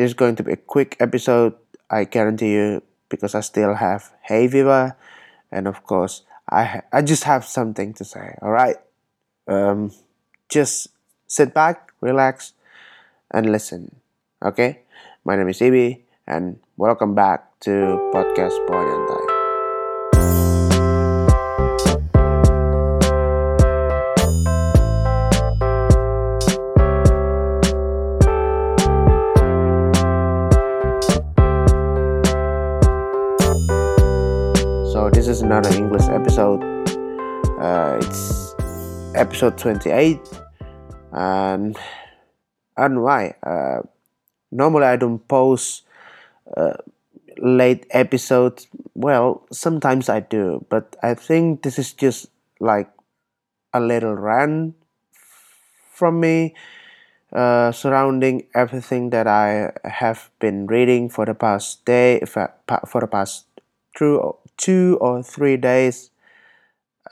this is going to be a quick episode, I guarantee you, because I still have hay fever, and of course, I I just have something to say. All right, um, just sit back, relax, and listen. Okay, my name is Ibi, and welcome back to podcast and I. this is another English episode. Uh, it's episode 28, and I don't know why. Uh, normally I don't post uh, late episodes. Well, sometimes I do, but I think this is just like a little rant from me uh, surrounding everything that I have been reading for the past day, for the past two, two or three days.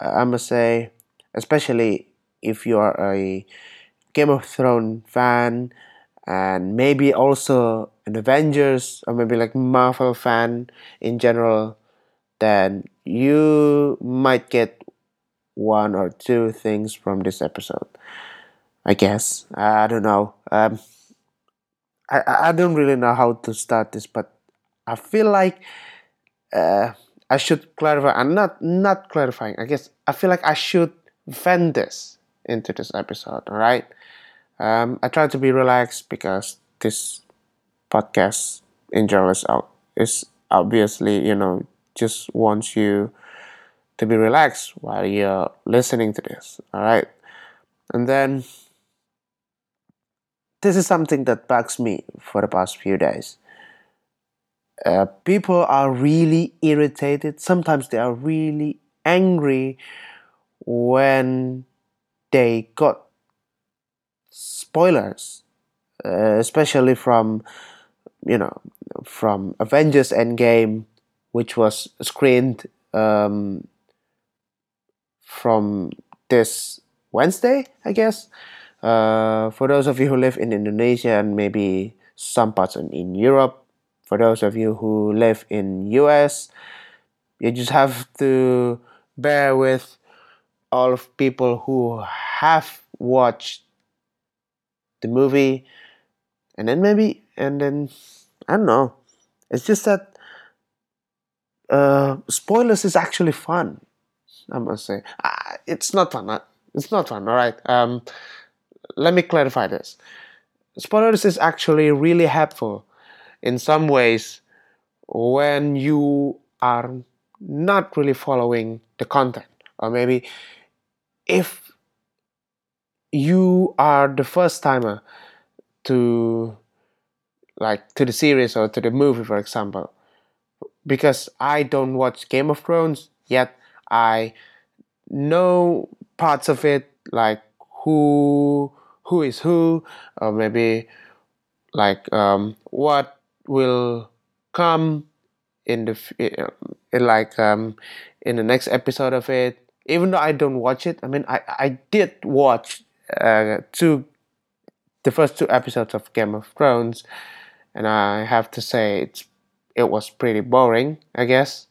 Uh, I must say, especially if you are a Game of Thrones fan and maybe also an Avengers or maybe like Marvel fan in general, then you might get one or two things from this episode. I guess I don't know. Um, I I don't really know how to start this, but I feel like uh, I should clarify. I'm not not clarifying. I guess I feel like I should vent this into this episode. All right. Um, I try to be relaxed because this podcast in general is out is obviously you know just wants you to be relaxed while you're listening to this. All right. And then this is something that bugs me for the past few days. Uh, people are really irritated. Sometimes they are really angry when they got spoilers, uh, especially from you know from Avengers Endgame, which was screened um, from this Wednesday, I guess. Uh, for those of you who live in Indonesia and maybe some parts in, in Europe, for those of you who live in US, you just have to bear with all of people who have watched the movie and then maybe and then I don't know. It's just that uh, spoilers is actually fun. I must say, uh, it's not fun. It's not fun. All right. Um, let me clarify this. Spoilers is actually really helpful in some ways when you are not really following the content, or maybe if you are the first timer to like to the series or to the movie for example because i don't watch game of thrones yet i know parts of it like who who is who or maybe like um, what will come in the in like um, in the next episode of it. Even though i don't watch it i mean i i did watch uh, two the first two episodes of game of thrones and i have to say it's it was pretty boring i guess.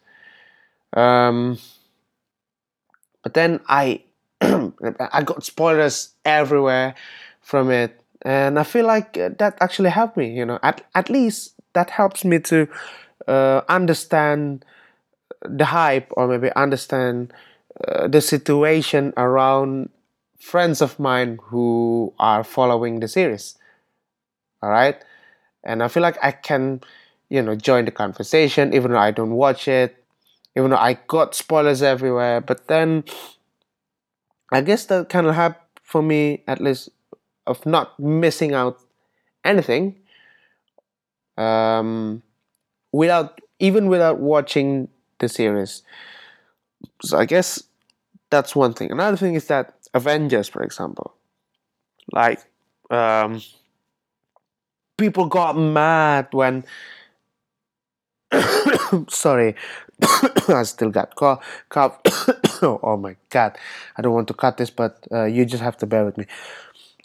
Um, but then i i got spoilers everywhere from it and i feel like uh, that actually helped me you know at, at least that helps me to uh, understand the hype or maybe understand uh, the situation around friends of mine who are following the series. All right and i feel like i can you know join the conversation even though i don't watch it even though i got spoilers everywhere but then i guess that kind of helped for me at least of not missing out anything um, without even without watching the series. So i guess that's one thing. Another thing is that avengers for example. Like um, people got mad when sorry i still got cough, cough. oh my god. I don't want to cut this but uh, you just have to bear with me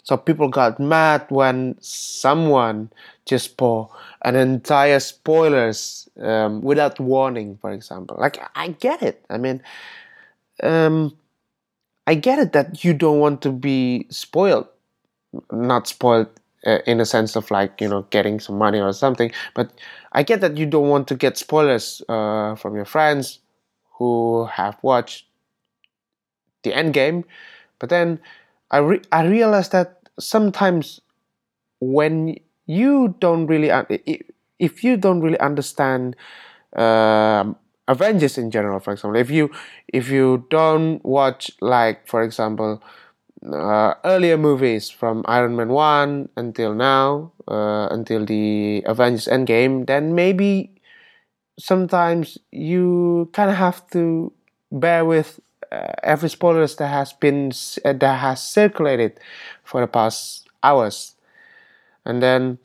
So people got mad when someone just pour an entire spoilers um, without warning, for example. Like I get it. I mean, um, I get it that you don't want to be spoiled, not spoiled uh, in a sense of like you know getting some money or something. But I get that you don't want to get spoilers uh, from your friends who have watched the end game. But then I re- I realized that sometimes when you don't really if you don't really understand um, Avengers in general, for example, if you if you don't watch like for example uh, earlier movies from Iron Man one until now uh, until the Avengers Endgame, then maybe sometimes you kind of have to bear with every spoilers that has been uh, that has circulated for the past hours. And then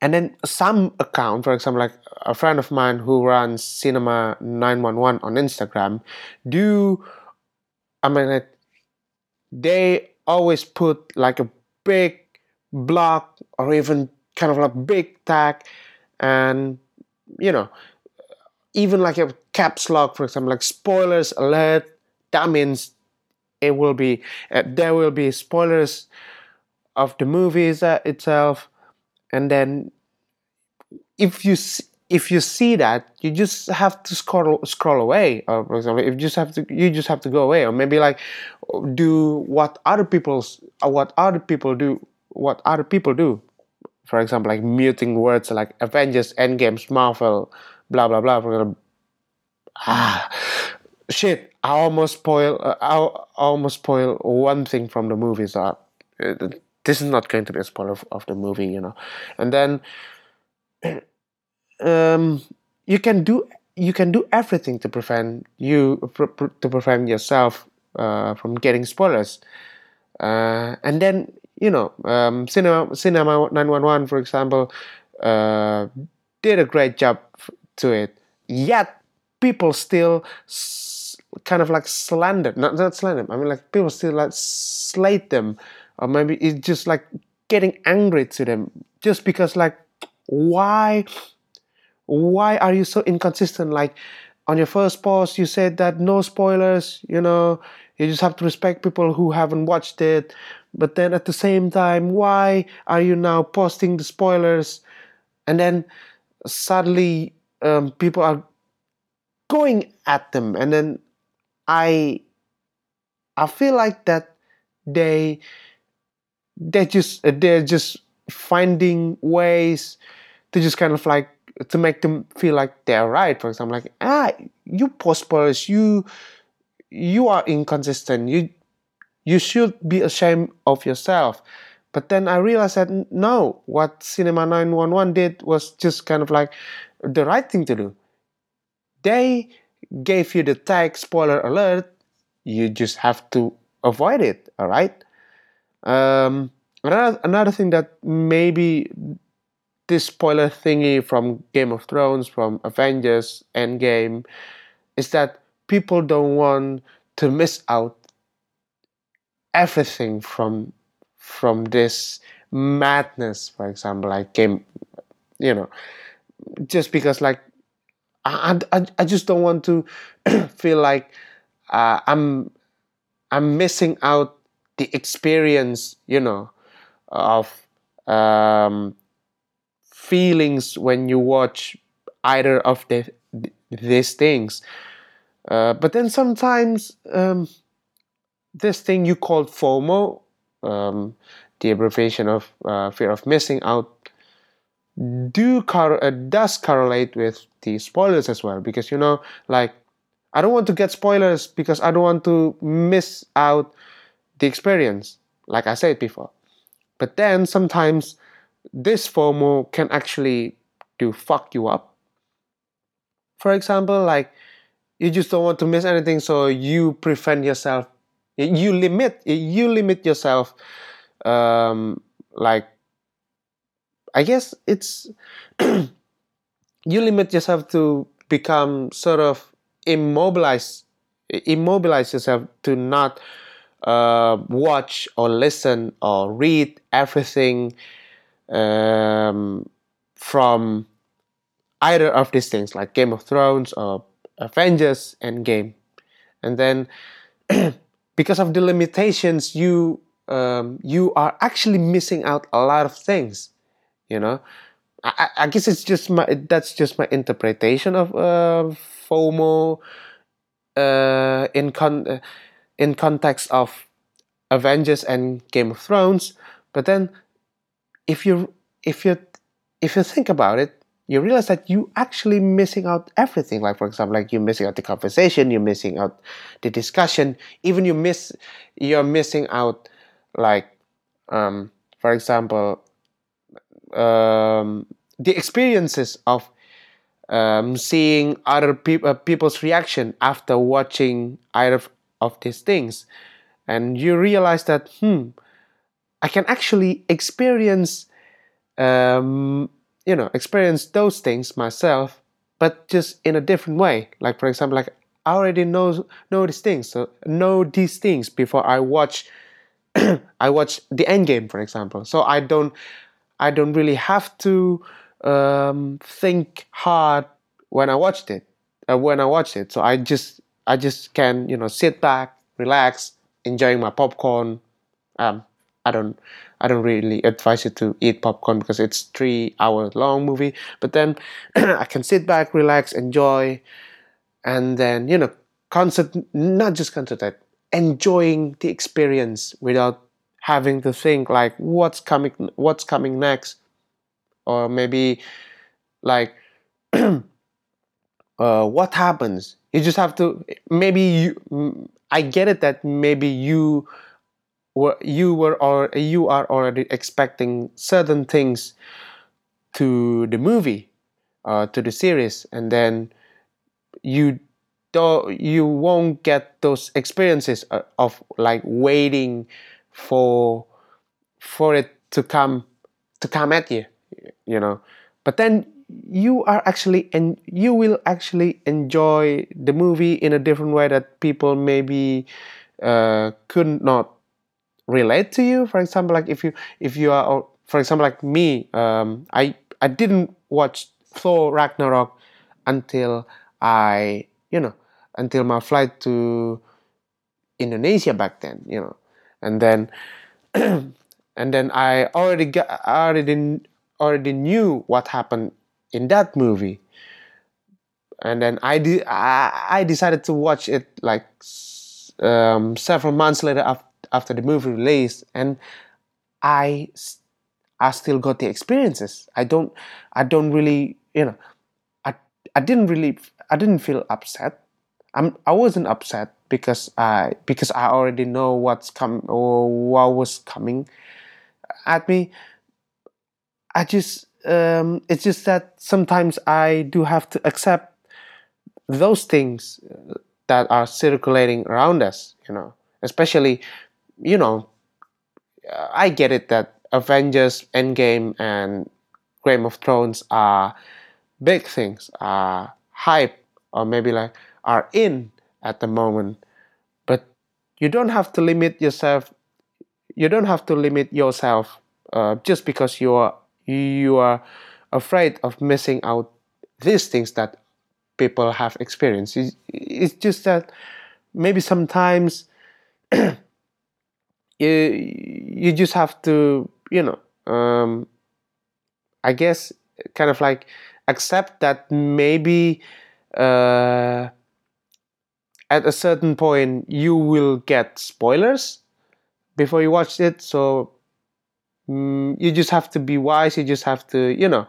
and then some account for example like a friend of mine who runs cinema 911 on instagram do i mean like, they always put like a big block or even kind of like big tag and you know even like a caps lock for example like spoilers alert that means it will be uh, there will be spoilers of the movies uh, itself. And then if you if you see that you just have to scroll scroll away. Or for example if you just have to you just have to go away. Or maybe like do what other people's uh, what other people do what other people do. For example like muting words like avengers endgames marvel blah blah blah for example, ah shit i almost spoil uh, i almost spoil one thing from the movies uh, this is not going to be a spoiler of, of the movie, you know. And then um, you can do you can do everything to prevent you to prevent yourself uh, from getting spoilers. Uh, and then you know, um, Cinema Cinema Nine One One, for example, uh, did a great job to it. Yet people still s- kind of like slander, not not slander. I mean, like people still like slate them or maybe it's just like getting angry to them just because like why why are you so inconsistent like on your first post you said that no spoilers you know you just have to respect people who haven't watched it but then at the same time why are you now posting the spoilers and then suddenly um, people are going at them and then i i feel like that they they're just they're just finding ways to just kind of like to make them feel like they're right. For example, like ah, you prosperous, you you are inconsistent. You you should be ashamed of yourself. But then I realized that no, what Cinema 911 did was just kind of like the right thing to do. They gave you the tag spoiler alert. You just have to avoid it, all right? Um, another another thing that maybe this spoiler thingy from Game of Thrones, from Avengers Endgame, is that people don't want to miss out everything from from this madness, for example, like game, you know, just because like I, I, I just don't want to feel like uh, I'm I'm missing out the experience, you know, of um, feelings when you watch either of the, these things. Uh, but then sometimes um, this thing you call FOMO, um, the abbreviation of uh, fear of missing out, do cor- uh, does correlate with the spoilers as well because you know like I don't want to get spoilers because I don't want to miss out the experience, like I said before. But then sometimes this FOMO can actually do fuck you up. For example, like you just don't want to miss anything, so you prevent yourself. You limit. You limit yourself. Um, like I guess it's you limit yourself to become sort of immobilized. Immobilize yourself to not uh, watch or listen or read everything um, from either of these things, like Game of Thrones or Avengers Endgame, and then because of the limitations, you um, you are actually missing out a lot of things. You know, I, I guess it's just my that's just my interpretation of uh, FOMO uh, in con uh, in context of Avengers and Game of Thrones. But then, if you if you if you think about it, you realize that you actually missing out everything. Like for example, like you're missing out the conversation, you're missing out the discussion, even you miss you're missing out like um, for example um, the experiences of um, seeing other pe- uh, people's reaction after watching either of these things. And you realize that hmm i can actually experience um, you know experience those things myself but just in a different way. Like for example like i already know know these things so know these things before i watch i watch the end game for example. So i don't i don't really have to um, think hard when i watched it uh, when i watched it so i just i just can you know sit back relax enjoying my popcorn um, i don't I don't really advise you to eat popcorn because it's three hour long movie. But then I can sit back, relax, enjoy, and then you know, concert not just concentrate, enjoying the experience without having to think like what's coming, what's coming next, or maybe like uh, what happens. You just have to maybe you. I get it that maybe you were you were or you are already expecting certain things to the movie uh, to the series and then you don't you won't get those experiences uh, of like waiting for for it to come to come at you you know. But then you are actually and you will actually enjoy the movie in a different way that people maybe uh, could not relate to you. For example like if you if you are for example like me um, i i didn't watch thor ragnarok until i you know until my flight to indonesia back then you know and then and then i already got already already knew what happened in that movie. And then i did I, I decided to watch it like um, several months later after after the movie released. And i i still got the experiences. I don't i don't really you know i i didn't really i didn't feel upset i'm i wasn't upset because i because i already know what's come or what was coming at me. I just um it's just that sometimes i do have to accept those things that are circulating around us you know especially you know, I get it that Avengers, Endgame, and Game of Thrones are big things, are hype, or maybe like are in at the moment. But you don't have to limit yourself. You don't have to limit yourself uh, just because you are you are afraid of missing out these things that people have experienced. It's just that maybe sometimes you you just have to you know um, I guess kind of like accept that maybe uh, at a certain point you will get spoilers before you watch it so mm, you just have to be wise you just have to you know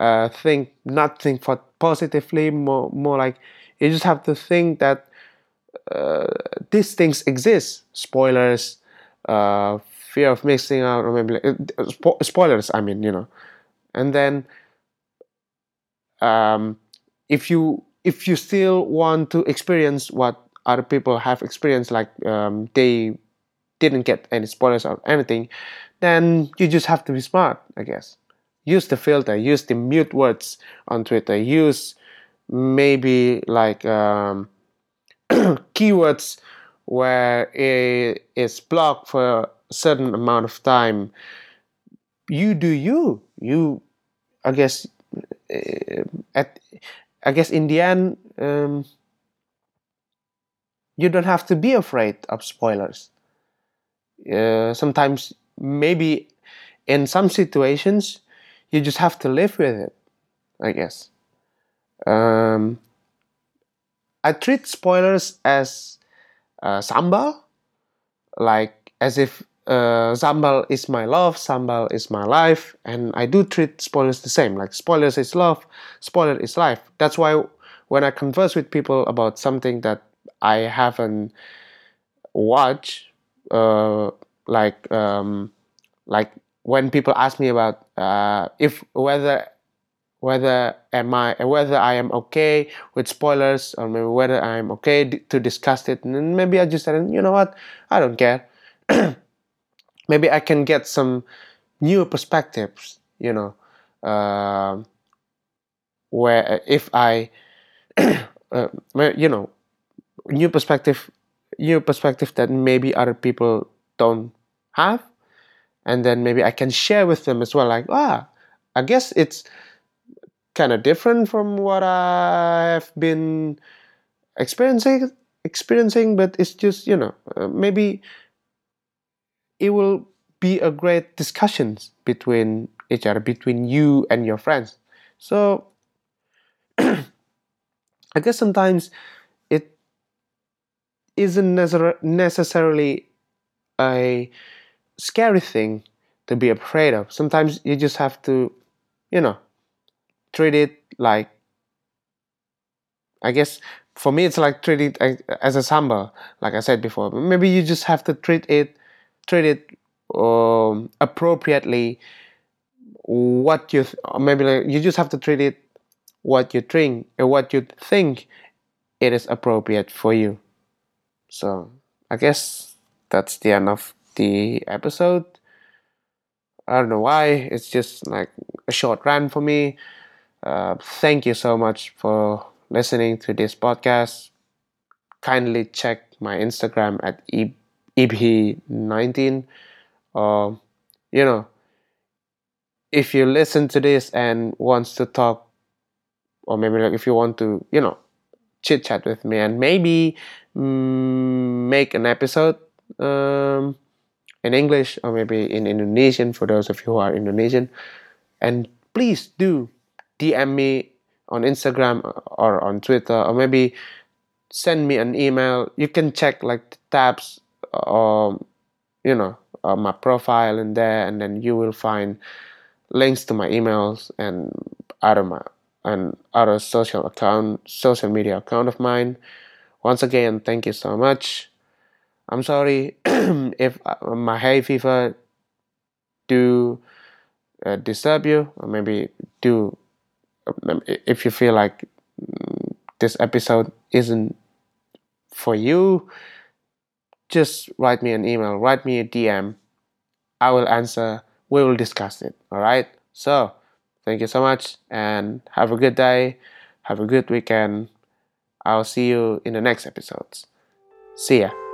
uh, think not think for positively more more like you just have to think that uh, these things exist spoilers uh, fear of missing out, or maybe like, uh, spo- spoilers. I mean, you know, and then um, if you if you still want to experience what other people have experienced, like um, they didn't get any spoilers or anything, then you just have to be smart, I guess. Use the filter, use the mute words on Twitter, use maybe like um, keywords where it is blocked for a certain amount of time you do you you i guess uh, at i guess in the end um, you don't have to be afraid of spoilers. Uh, sometimes maybe in some situations you just have to live with it i guess. Um, i treat spoilers as uh, sambal like as if uh, sambal is my love sambal is my life. And i do treat spoilers the same like spoilers is love spoiler is life. That's why when i converse with people about something that i haven't watched uh, like um, like when people ask me about uh, if whether whether am I whether I am okay with spoilers or maybe whether I'm okay to discuss it and maybe I just said you know what? I don't care maybe I can get some new perspectives you know uh, where if I uh, you know new perspective new perspective that maybe other people don't have. And then maybe I can share with them as well like ah I guess it's kind of different from what I have been experiencing experiencing but it's just you know uh, maybe it will be a great discussions between each other between you and your friends so I guess sometimes it isn't necessarily a scary thing to be afraid of sometimes you just have to you know treat it like I guess for me it's like treat it as a sambal, like I said before. Maybe you just have to treat it treat it um, appropriately. What you th- maybe like you just have to treat it what you think or what you think it is appropriate for you. So I guess that's the end of the episode. I don't know why. It's just like a short rant for me. Uh, thank you so much for listening to this podcast. Kindly check my Instagram at eb19. Uh, you know, if you listen to this and wants to talk, or maybe like if you want to, you know, chit chat with me and maybe mm, make an episode um, in English or maybe in Indonesian for those of you who are Indonesian, and please do DM me on Instagram or on Twitter or maybe send me an email. You can check like the tabs um, you know my profile in there, and then you will find links to my emails and other my and other social account, social media account of mine. Once again, thank you so much. I'm sorry if uh, my hay fever do uh, disturb you, or maybe do if you feel like mm, this episode isn't for you, just write me an email, write me a DM. I will answer. We will discuss it. All right. So, thank you so much and have a good day. Have a good weekend. I'll see you in the next episodes. See ya.